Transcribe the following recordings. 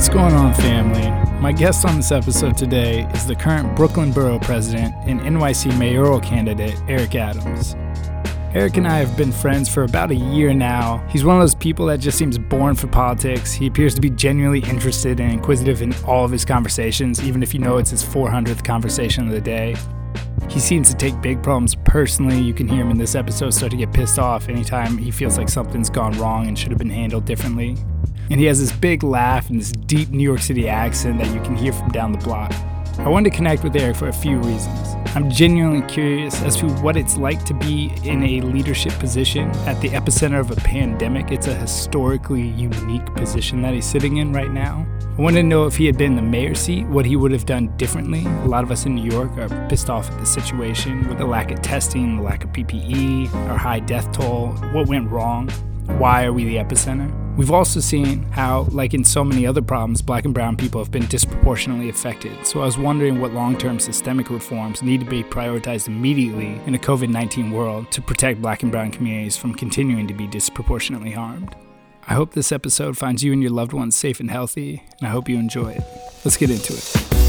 What's going on, family? My guest on this episode today is the current Brooklyn Borough President and NYC mayoral candidate, Eric Adams. Eric and I have been friends for about a year now. He's one of those people that just seems born for politics. He appears to be genuinely interested and inquisitive in all of his conversations, even if you know it's his 400th conversation of the day. He seems to take big problems personally. You can hear him in this episode start to get pissed off anytime he feels like something's gone wrong and should have been handled differently and he has this big laugh and this deep New York City accent that you can hear from down the block. I wanted to connect with Eric for a few reasons. I'm genuinely curious as to what it's like to be in a leadership position at the epicenter of a pandemic. It's a historically unique position that he's sitting in right now. I wanted to know if he had been in the mayor's seat, what he would have done differently. A lot of us in New York are pissed off at the situation with the lack of testing, the lack of PPE, our high death toll, what went wrong. Why are we the epicenter? We've also seen how, like in so many other problems, black and brown people have been disproportionately affected. So I was wondering what long term systemic reforms need to be prioritized immediately in a COVID 19 world to protect black and brown communities from continuing to be disproportionately harmed. I hope this episode finds you and your loved ones safe and healthy, and I hope you enjoy it. Let's get into it.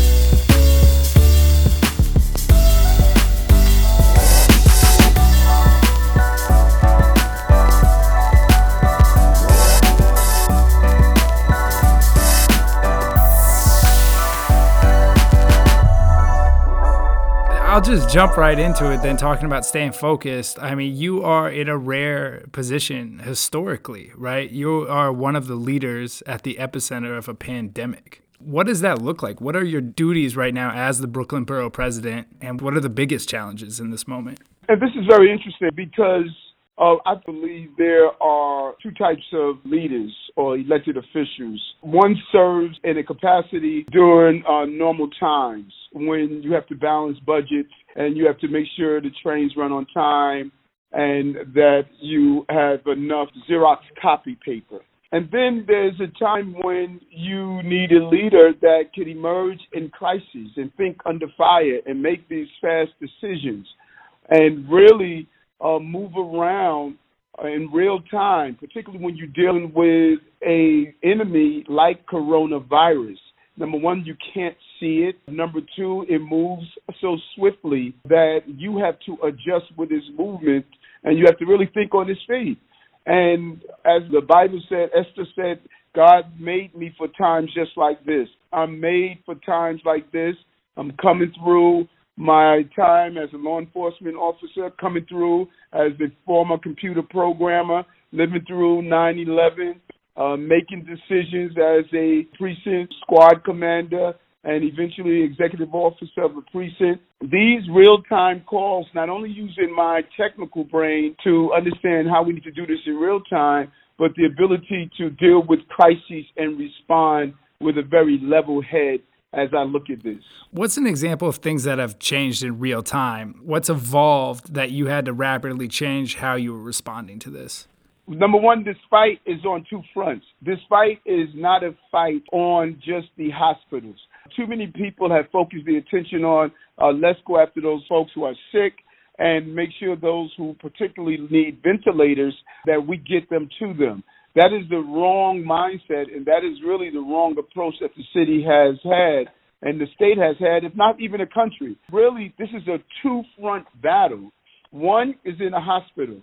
I'll just jump right into it then talking about staying focused. I mean, you are in a rare position historically, right? You are one of the leaders at the epicenter of a pandemic. What does that look like? What are your duties right now as the Brooklyn Borough president, and what are the biggest challenges in this moment? And this is very interesting because uh, I believe there are two types of leaders or elected officials. One serves in a capacity during uh, normal times when you have to balance budgets and you have to make sure the trains run on time and that you have enough Xerox copy paper. And then there's a time when you need a leader that can emerge in crises and think under fire and make these fast decisions and really uh, move around in real time, particularly when you're dealing with a enemy like coronavirus. Number one, you can't see it. Number two, it moves so swiftly that you have to adjust with its movement and you have to really think on its feet. And as the Bible said, Esther said, God made me for times just like this. I'm made for times like this. I'm coming through my time as a law enforcement officer, coming through as a former computer programmer, living through 9 11, uh, making decisions as a precinct squad commander, and eventually executive officer of a precinct. These real time calls, not only using my technical brain to understand how we need to do this in real time, but the ability to deal with crises and respond with a very level head as I look at this. What's an example of things that have changed in real time? What's evolved that you had to rapidly change how you were responding to this? Number one, this fight is on two fronts. This fight is not a fight on just the hospitals. Too many people have focused the attention on uh, let's go after those folks who are sick and make sure those who particularly need ventilators that we get them to them. That is the wrong mindset, and that is really the wrong approach that the city has had and the state has had, if not even a country. Really, this is a two front battle. One is in a hospital.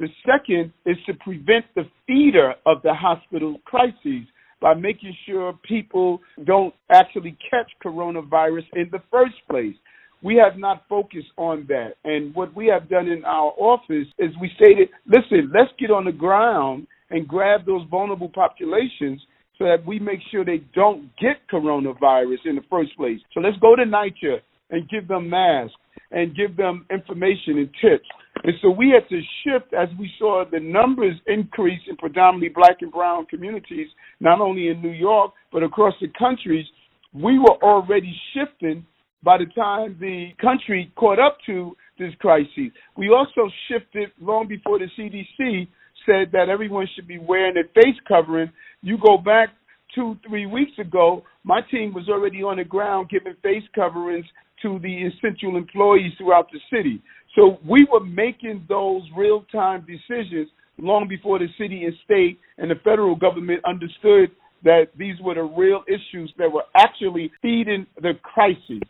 The second is to prevent the feeder of the hospital crises by making sure people don't actually catch coronavirus in the first place. We have not focused on that. And what we have done in our office is we stated, listen, let's get on the ground and grab those vulnerable populations so that we make sure they don't get coronavirus in the first place. So let's go to NYCHA and give them masks and give them information and tips. And so we had to shift as we saw the numbers increase in predominantly black and brown communities, not only in New York, but across the countries. We were already shifting by the time the country caught up to this crisis. We also shifted long before the CDC said that everyone should be wearing a face covering. You go back two, three weeks ago, my team was already on the ground giving face coverings to the essential employees throughout the city. So we were making those real time decisions long before the city and state and the federal government understood that these were the real issues that were actually feeding the crisis.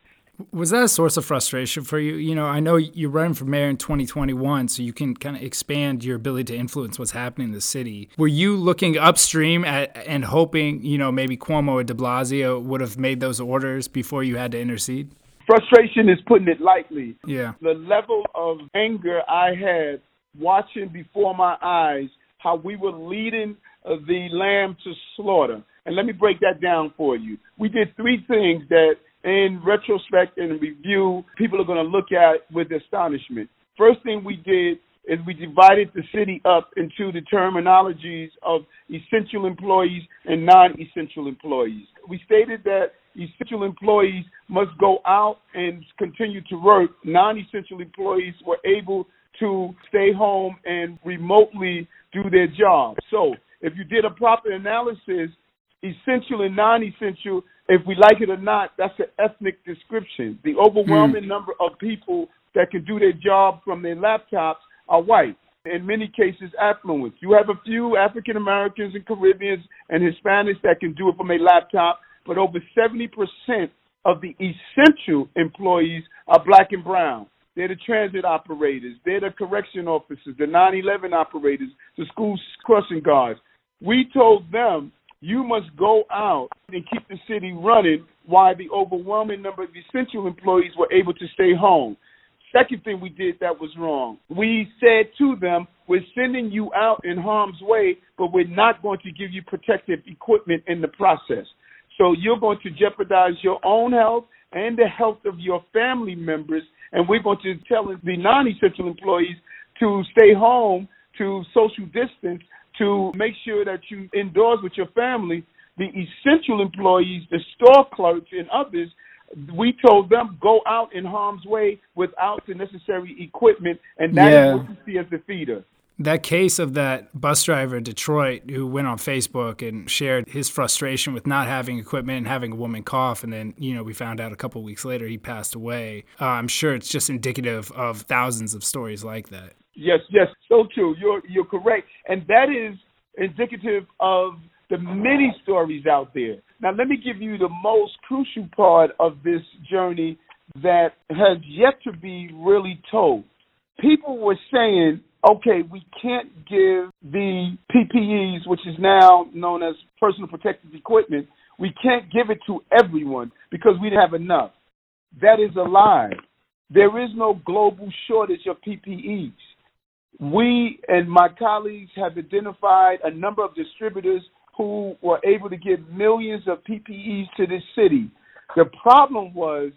Was that a source of frustration for you? You know, I know you're running for mayor in 2021, so you can kind of expand your ability to influence what's happening in the city. Were you looking upstream at, and hoping, you know, maybe Cuomo or de Blasio would have made those orders before you had to intercede? Frustration is putting it lightly. Yeah. The level of anger I had watching before my eyes how we were leading uh, the lamb to slaughter. And let me break that down for you. We did three things that in retrospect and review, people are going to look at with astonishment. First thing we did is we divided the city up into the terminologies of essential employees and non-essential employees. We stated that essential employees must go out and continue to work. Non-essential employees were able to stay home and remotely do their job. So if you did a proper analysis, essential and non-essential, if we like it or not, that's an ethnic description. The overwhelming mm. number of people that can do their job from their laptops are white. In many cases, affluent. You have a few African Americans and Caribbeans and Hispanics that can do it from a laptop, but over 70% of the essential employees are black and brown. They're the transit operators. They're the correction officers, the 911 operators, the school crossing guards. We told them you must go out and keep the city running while the overwhelming number of essential employees were able to stay home. Second thing we did that was wrong. We said to them, we're sending you out in harm's way, but we're not going to give you protective equipment in the process. So you're going to jeopardize your own health and the health of your family members. And we're going to tell the non essential employees to stay home, to social distance, to make sure that you indoors with your family. The essential employees, the store clerks, and others, we told them go out in harm's way without the necessary equipment, and that yeah. is what you see as the feeder that case of that bus driver in Detroit who went on Facebook and shared his frustration with not having equipment and having a woman cough, and then you know we found out a couple weeks later he passed away. Uh, I'm sure it's just indicative of thousands of stories like that. Yes, yes, so true. You're you're correct, and that is indicative of the many stories out there. Now, let me give you the most crucial part of this journey that has yet to be really told. People were saying okay, we can't give the PPEs, which is now known as personal protective equipment, we can't give it to everyone because we didn't have enough. That is a lie. There is no global shortage of PPEs. We and my colleagues have identified a number of distributors who were able to give millions of PPEs to this city. The problem was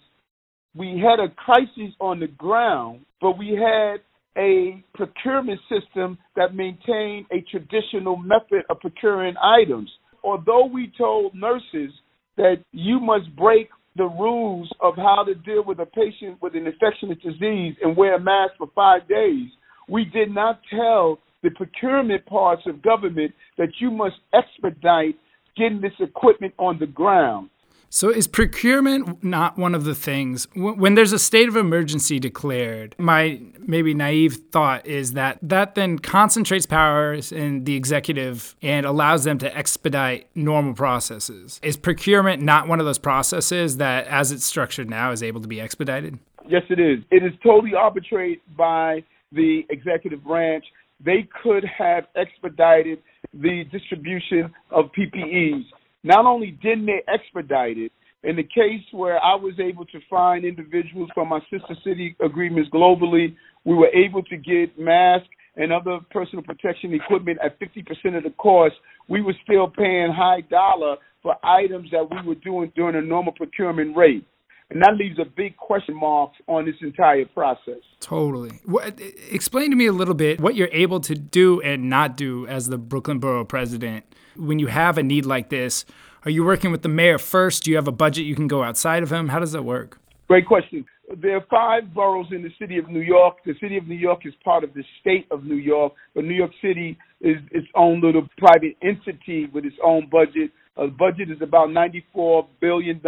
we had a crisis on the ground, but we had a procurement system that maintained a traditional method of procuring items. Although we told nurses that you must break the rules of how to deal with a patient with an infectious disease and wear a mask for five days, we did not tell the procurement parts of government that you must expedite getting this equipment on the ground. So, is procurement not one of the things when there's a state of emergency declared? My maybe naive thought is that that then concentrates powers in the executive and allows them to expedite normal processes. Is procurement not one of those processes that, as it's structured now, is able to be expedited? Yes, it is. It is totally arbitrated by the executive branch. They could have expedited the distribution of PPEs not only didn't they expedite it, in the case where I was able to find individuals from my sister city agreements globally, we were able to get masks and other personal protection equipment at 50% of the cost. We were still paying high dollar for items that we were doing during a normal procurement rate. And that leaves a big question mark on this entire process. Totally. What, explain to me a little bit what you're able to do and not do as the Brooklyn Borough president when you have a need like this. Are you working with the mayor first? Do you have a budget you can go outside of him? How does that work? Great question. There are five boroughs in the city of New York. The city of New York is part of the state of New York, but New York City is its own little private entity with its own budget. The budget is about $94 billion.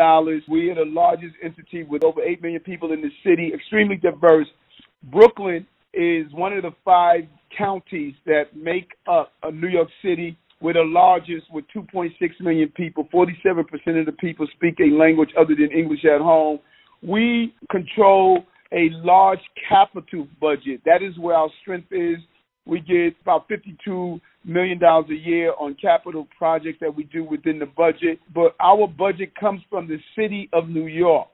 We are the largest entity with over 8 million people in the city, extremely diverse. Brooklyn is one of the five counties that make up uh, New York City. We're the largest with 2.6 million people. 47% of the people speak a language other than English at home. We control a large capital budget. That is where our strength is. We get about 52 million dollars a year on capital projects that we do within the budget. But our budget comes from the city of New York.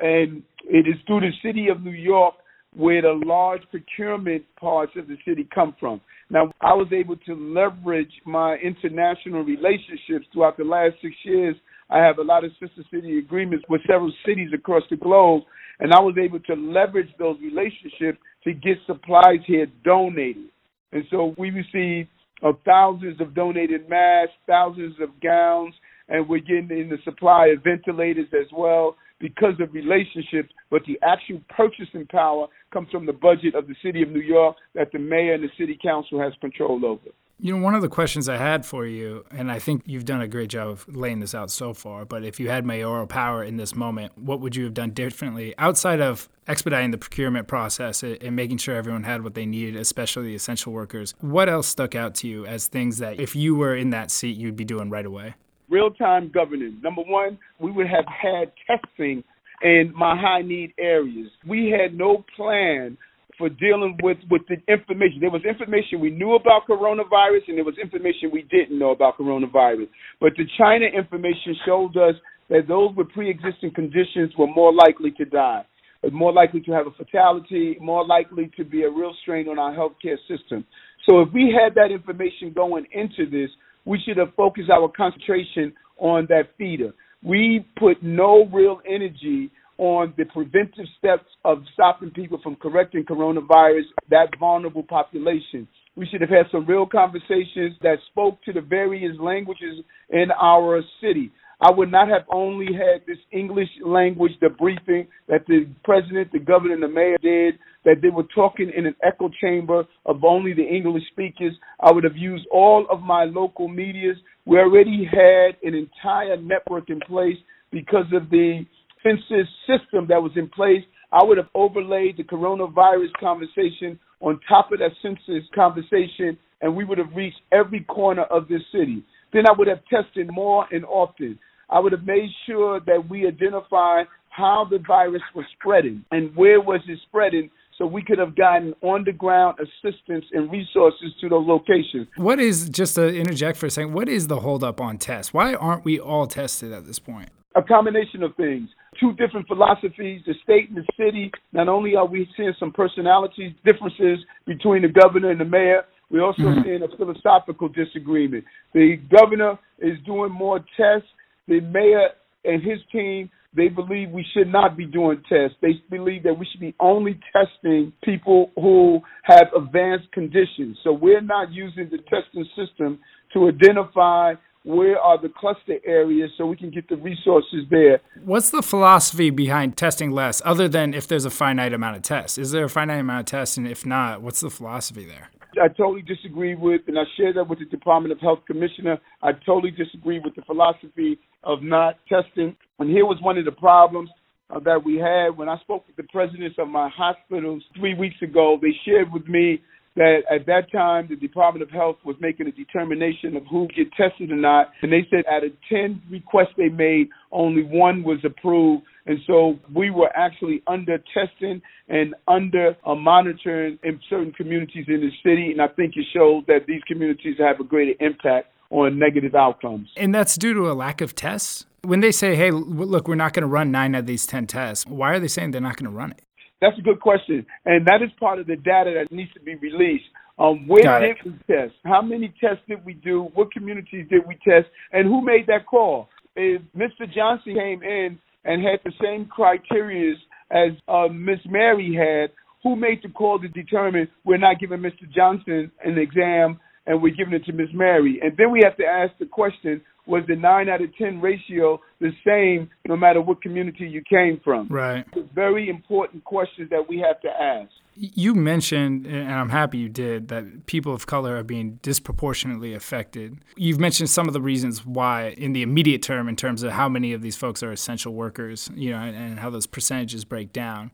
And it is through the city of New York where the large procurement parts of the city come from. Now, I was able to leverage my international relationships throughout the last six years. I have a lot of sister city agreements with several cities across the globe, and I was able to leverage those relationships to get supplies here donated. And so we received uh, thousands of donated masks, thousands of gowns, and we're getting in the supply of ventilators as well because of relationships, but the actual purchasing power comes from the budget of the city of New York that the mayor and the city council has control over. You know, one of the questions I had for you, and I think you've done a great job of laying this out so far, but if you had mayoral power in this moment, what would you have done differently outside of expediting the procurement process and making sure everyone had what they needed, especially the essential workers? What else stuck out to you as things that if you were in that seat, you'd be doing right away? Real time governance. Number one, we would have had testing in my high need areas. We had no plan for dealing with with the information. There was information we knew about coronavirus, and there was information we didn't know about coronavirus. But the China information showed us that those with pre-existing conditions were more likely to die, more likely to have a fatality, more likely to be a real strain on our healthcare system. So if we had that information going into this, we should have focused our concentration on that feeder. We put no real energy on the preventive steps of stopping people from correcting coronavirus, that vulnerable population. We should have had some real conversations that spoke to the various languages in our city. I would not have only had this English language debriefing that the president, the governor, and the mayor did, that they were talking in an echo chamber of only the English speakers. I would have used all of my local medias. We already had an entire network in place because of the census system that was in place, I would have overlaid the coronavirus conversation on top of that census conversation, and we would have reached every corner of this city. Then I would have tested more and often. I would have made sure that we identify how the virus was spreading and where was it spreading so we could have gotten on the ground assistance and resources to those locations. What is just to interject for a second, what is the holdup on tests? Why aren't we all tested at this point? A combination of things two different philosophies, the state and the city. Not only are we seeing some personality differences between the governor and the mayor, we're also mm-hmm. seeing a philosophical disagreement. The governor is doing more tests. The mayor and his team, they believe we should not be doing tests. They believe that we should be only testing people who have advanced conditions. So we're not using the testing system to identify where are the cluster areas so we can get the resources there. What's the philosophy behind testing less, other than if there's a finite amount of tests? Is there a finite amount of tests, and if not, what's the philosophy there? I totally disagree with, and I share that with the Department of Health Commissioner. I totally disagree with the philosophy of not testing. And here was one of the problems uh, that we had when I spoke with the presidents of my hospitals three weeks ago. They shared with me that at that time the Department of Health was making a determination of who get tested or not, and they said out of ten requests they made, only one was approved, and so we were actually under testing and under uh, monitoring in certain communities in the city, and I think it shows that these communities have a greater impact on negative outcomes. And that's due to a lack of tests. When they say, "Hey, look, we're not going to run nine of these ten tests," why are they saying they're not going to run it? That's a good question, and that is part of the data that needs to be released. Um, where Got did it. we test? How many tests did we do? What communities did we test? And who made that call? If Mr. Johnson came in and had the same criteria as uh, Miss Mary had, who made the call to determine we're not giving Mr. Johnson an exam and we're giving it to Miss Mary? And then we have to ask the question: was the nine out of ten ratio the same no matter what community you came from? Right. It's very important questions that we have to ask. You mentioned, and I'm happy you did, that people of color are being disproportionately affected. You've mentioned some of the reasons why, in the immediate term, in terms of how many of these folks are essential workers, you know, and how those percentages break down.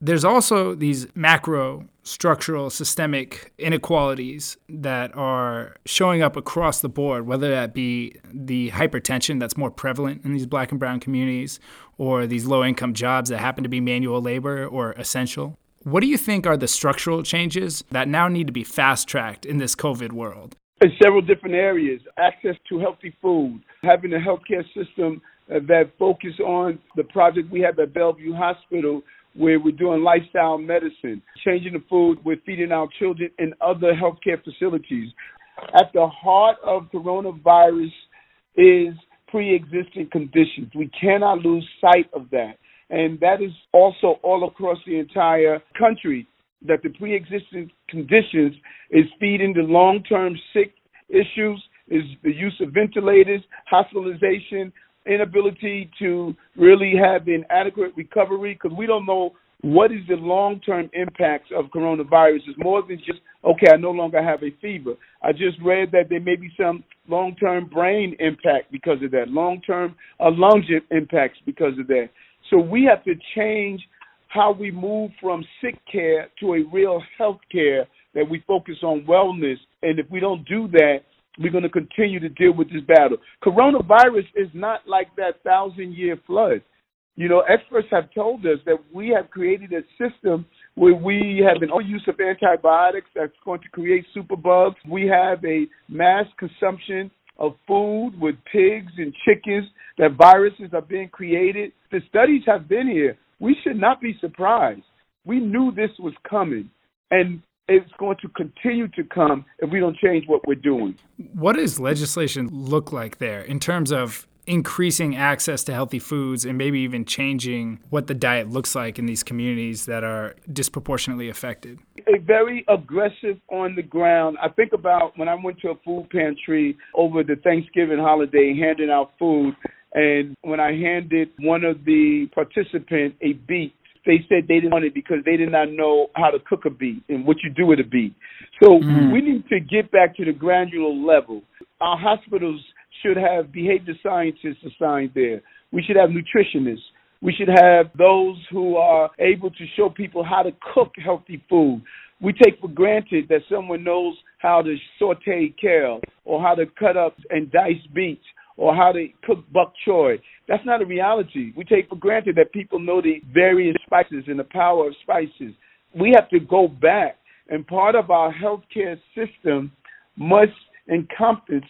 There's also these macro structural systemic inequalities that are showing up across the board, whether that be the hypertension that's more prevalent in these black and brown communities or these low income jobs that happen to be manual labor or essential. What do you think are the structural changes that now need to be fast tracked in this COVID world? In several different areas access to healthy food, having a healthcare system uh, that focus on the project we have at Bellevue Hospital where we're doing lifestyle medicine, changing the food we're feeding our children in other healthcare facilities. At the heart of coronavirus is pre-existing conditions. We cannot lose sight of that. And that is also all across the entire country that the pre-existing conditions is feeding the long-term sick issues, is the use of ventilators, hospitalization, inability to really have an adequate recovery because we don't know what is the long term impacts of coronavirus. It's more than just, okay, I no longer have a fever. I just read that there may be some long term brain impact because of that, long term uh, lung impacts because of that. So we have to change how we move from sick care to a real health care that we focus on wellness. And if we don't do that, we're going to continue to deal with this battle. Coronavirus is not like that thousand year flood. You know, experts have told us that we have created a system where we have an overuse of antibiotics that's going to create superbugs. We have a mass consumption of food with pigs and chickens that viruses are being created. The studies have been here. We should not be surprised. We knew this was coming. And it's going to continue to come if we don't change what we're doing. What does legislation look like there in terms of increasing access to healthy foods and maybe even changing what the diet looks like in these communities that are disproportionately affected? A very aggressive on the ground. I think about when I went to a food pantry over the Thanksgiving holiday handing out food, and when I handed one of the participants a beet they said they didn't want it because they did not know how to cook a beet and what you do with a beet. So mm-hmm. we need to get back to the granular level. Our hospitals should have behavior scientists assigned there. We should have nutritionists. We should have those who are able to show people how to cook healthy food. We take for granted that someone knows how to saute kale or how to cut up and dice beets or how to cook bok choy. That's not a reality. We take for granted that people know the various spices and the power of spices. We have to go back, and part of our healthcare system must encompass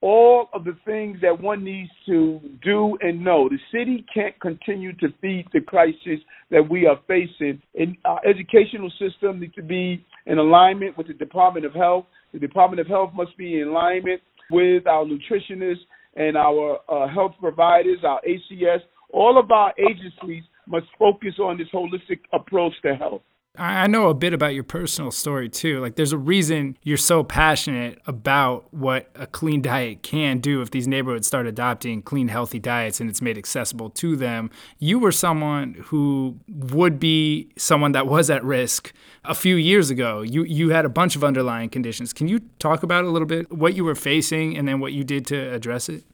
all of the things that one needs to do and know. The city can't continue to feed the crisis that we are facing. And our educational system needs to be in alignment with the Department of Health. The Department of Health must be in alignment with our nutritionists and our uh, health providers, our ACS, all of our agencies must focus on this holistic approach to health. I know a bit about your personal story too. Like, there's a reason you're so passionate about what a clean diet can do if these neighborhoods start adopting clean, healthy diets and it's made accessible to them. You were someone who would be someone that was at risk a few years ago. You you had a bunch of underlying conditions. Can you talk about a little bit what you were facing and then what you did to address it?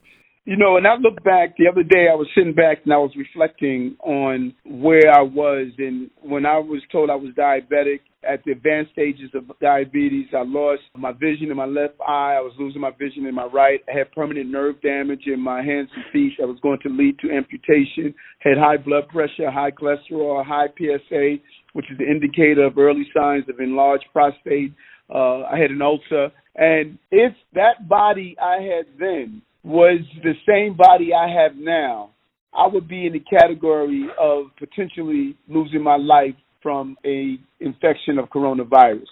You know, and I look back the other day, I was sitting back and I was reflecting on where I was. And when I was told I was diabetic at the advanced stages of diabetes, I lost my vision in my left eye. I was losing my vision in my right. I had permanent nerve damage in my hands and feet that was going to lead to amputation. Had high blood pressure, high cholesterol, high PSA, which is the indicator of early signs of enlarged prostate. Uh, I had an ulcer. And if that body I had then was the same body I have now, I would be in the category of potentially losing my life from a infection of coronavirus.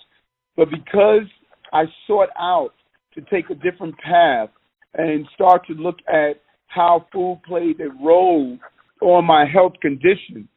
But because I sought out to take a different path and start to look at how food played a role on my health condition,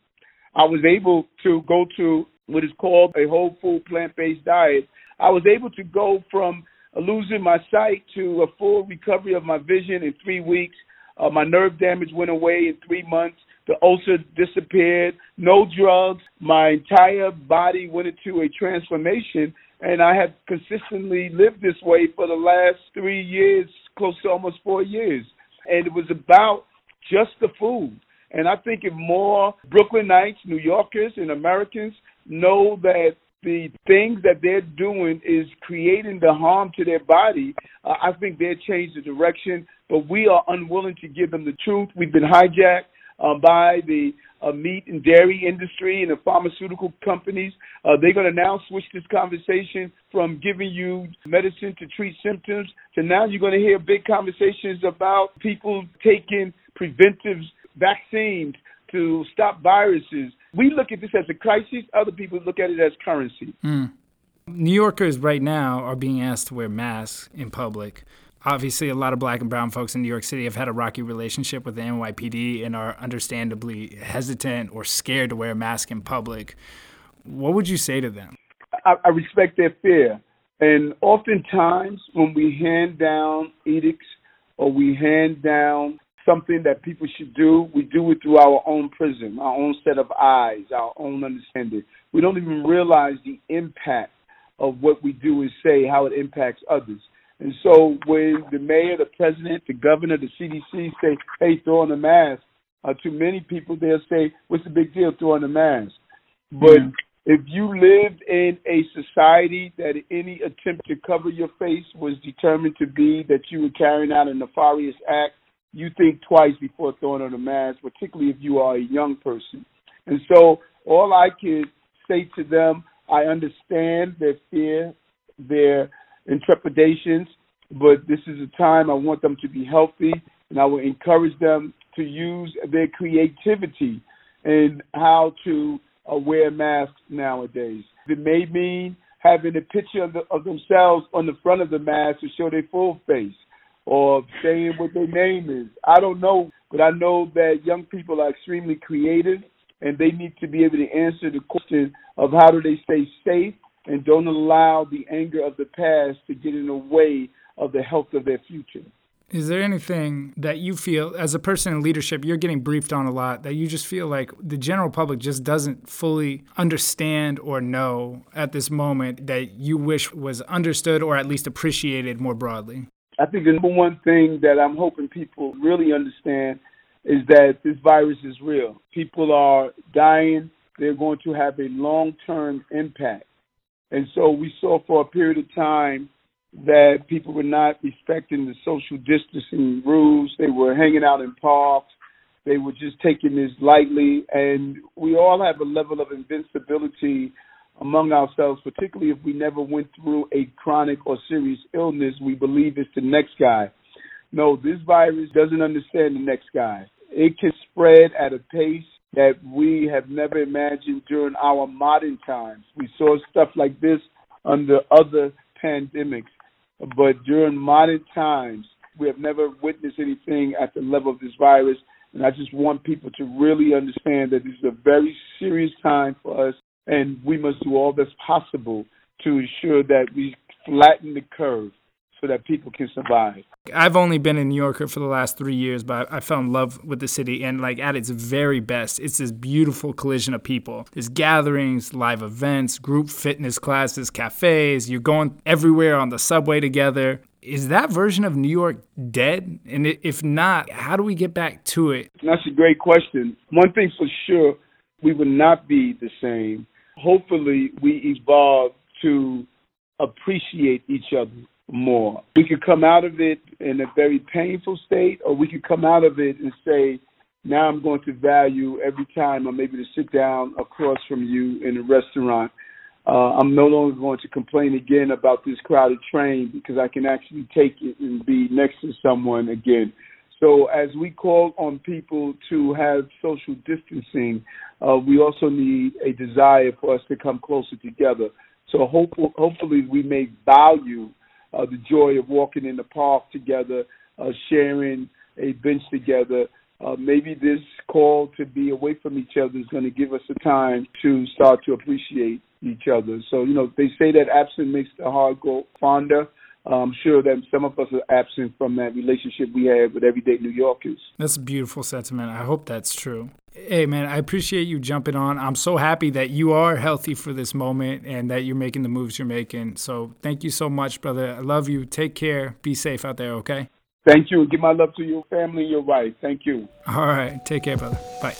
I was able to go to what is called a whole food plant based diet. I was able to go from losing my sight to a full recovery of my vision in three weeks. Uh, my nerve damage went away in three months. The ulcer disappeared. No drugs. My entire body went into a transformation. And I have consistently lived this way for the last three years, close to almost four years. And it was about just the food And I think if more Brooklynites, New Yorkers, and Americans know that the things that they're doing is creating the harm to their body, uh, I think they'll change the direction. But we are unwilling to give them the truth. We've been hijacked uh, by the uh, meat and dairy industry and the pharmaceutical companies. Uh, they're going to now switch this conversation from giving you medicine to treat symptoms to now you're going to hear big conversations about people taking preventive vaccines to stop viruses. We look at this as a crisis. Other people look at it as currency. Mm. New Yorkers right now are being asked to wear masks in public. Obviously, a lot of black and brown folks in New York City have had a rocky relationship with the NYPD and are understandably hesitant or scared to wear a mask in public. What would you say to them? I, I respect their fear. And oftentimes, when we hand down edicts or we hand down something that people should do, we do it through our own prism, our own set of eyes, our own understanding. We don't even realize the impact of what we do and say, how it impacts others. And so when the mayor, the president, the governor, the CDC say, hey, throw on a mask, uh, to many people they'll say, what's the big deal, throw on a mask? But mm-hmm. if you lived in a society that any attempt to cover your face was determined to be that you were carrying out a nefarious act, you think twice before throwing on a mask, particularly if you are a young person. And so all I can say to them, I understand their fear, their intrepidations, but this is a time I want them to be healthy, and I will encourage them to use their creativity in how to uh, wear masks nowadays. It may mean having a picture of, the, of themselves on the front of the mask to show their full face or saying what their name is. I don't know, but I know that young people are extremely creative and they need to be able to answer the question of how do they stay safe and don't allow the anger of the past to get in the way of the health of their future. Is there anything that you feel, as a person in leadership, you're getting briefed on a lot, that you just feel like the general public just doesn't fully understand or know at this moment that you wish was understood or at least appreciated more broadly? I think the number one thing that I'm hoping people really understand is that this virus is real. People are dying. They're going to have a long term impact. And so we saw for a period of time that people were not respecting the social distancing rules. They were hanging out in parks. They were just taking this lightly. And we all have a level of invincibility among ourselves, particularly if we never went through a chronic or serious illness. We believe it's the next guy. No, this virus doesn't understand the next guy. It can spread at a pace that we have never imagined during our modern times. We saw stuff like this under other pandemics, but during modern times, we have never witnessed anything at the level of this virus. And I just want people to really understand that this is a very serious time for us, and we must do all that's possible to ensure that we flatten the curve so that people can survive. I've only been in New York for the last three years, but I fell in love with the city. And like at its very best, it's this beautiful collision of people. There's gatherings, live events, group fitness classes, cafes. You're going everywhere on the subway together. Is that version of New York dead? And if not, how do we get back to it? That's a great question. One thing for sure, we would not be the same. Hopefully, we evolve to appreciate each other more. We could come out of it in a very painful state, or we could come out of it and say, now I'm going to value every time I'm able to sit down across from you in a restaurant. Uh, I'm no longer going to complain again about this crowded train because I can actually take it and be next to someone again. So as we call on people to have social distancing, uh, we also need a desire for us to come closer together. So hope, hopefully we may value uh, the joy of walking in the park together, uh, sharing a bench together. Uh, maybe this call to be away from each other is going to give us a time to start to appreciate each other. So, you know, they say that absent makes the heart go fonder. I'm sure that some of us are absent from that relationship we have with everyday New Yorkers. That's a beautiful sentiment. I hope that's true. Hey, man, I appreciate you jumping on. I'm so happy that you are healthy for this moment and that you're making the moves you're making. So thank you so much, brother. I love you. Take care. Be safe out there, okay? Thank you. Give my love to your family and your wife. Thank you. All right. Take care, brother. Bye.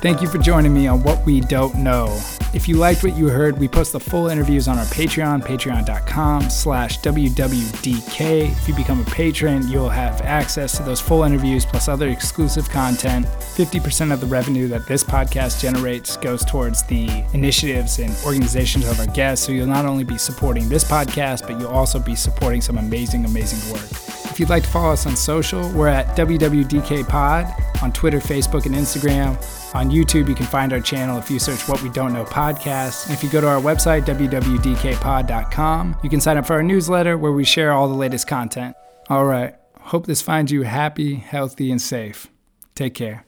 Thank you for joining me on What We Don't Know. If you liked what you heard, we post the full interviews on our Patreon, patreon.com slash WWDK. If you become a patron, you'll have access to those full interviews plus other exclusive content. 50% of the revenue that this podcast generates goes towards the initiatives and organizations of our guests. So you'll not only be supporting this podcast, but you'll also be supporting some amazing, amazing work. If you'd like to follow us on social, we're at WWDK Pod on Twitter, Facebook, and Instagram. On YouTube, you can find our channel if you search What We Don't Know Podcast. And if you go to our website, www.dkpod.com, you can sign up for our newsletter where we share all the latest content. All right. Hope this finds you happy, healthy, and safe. Take care.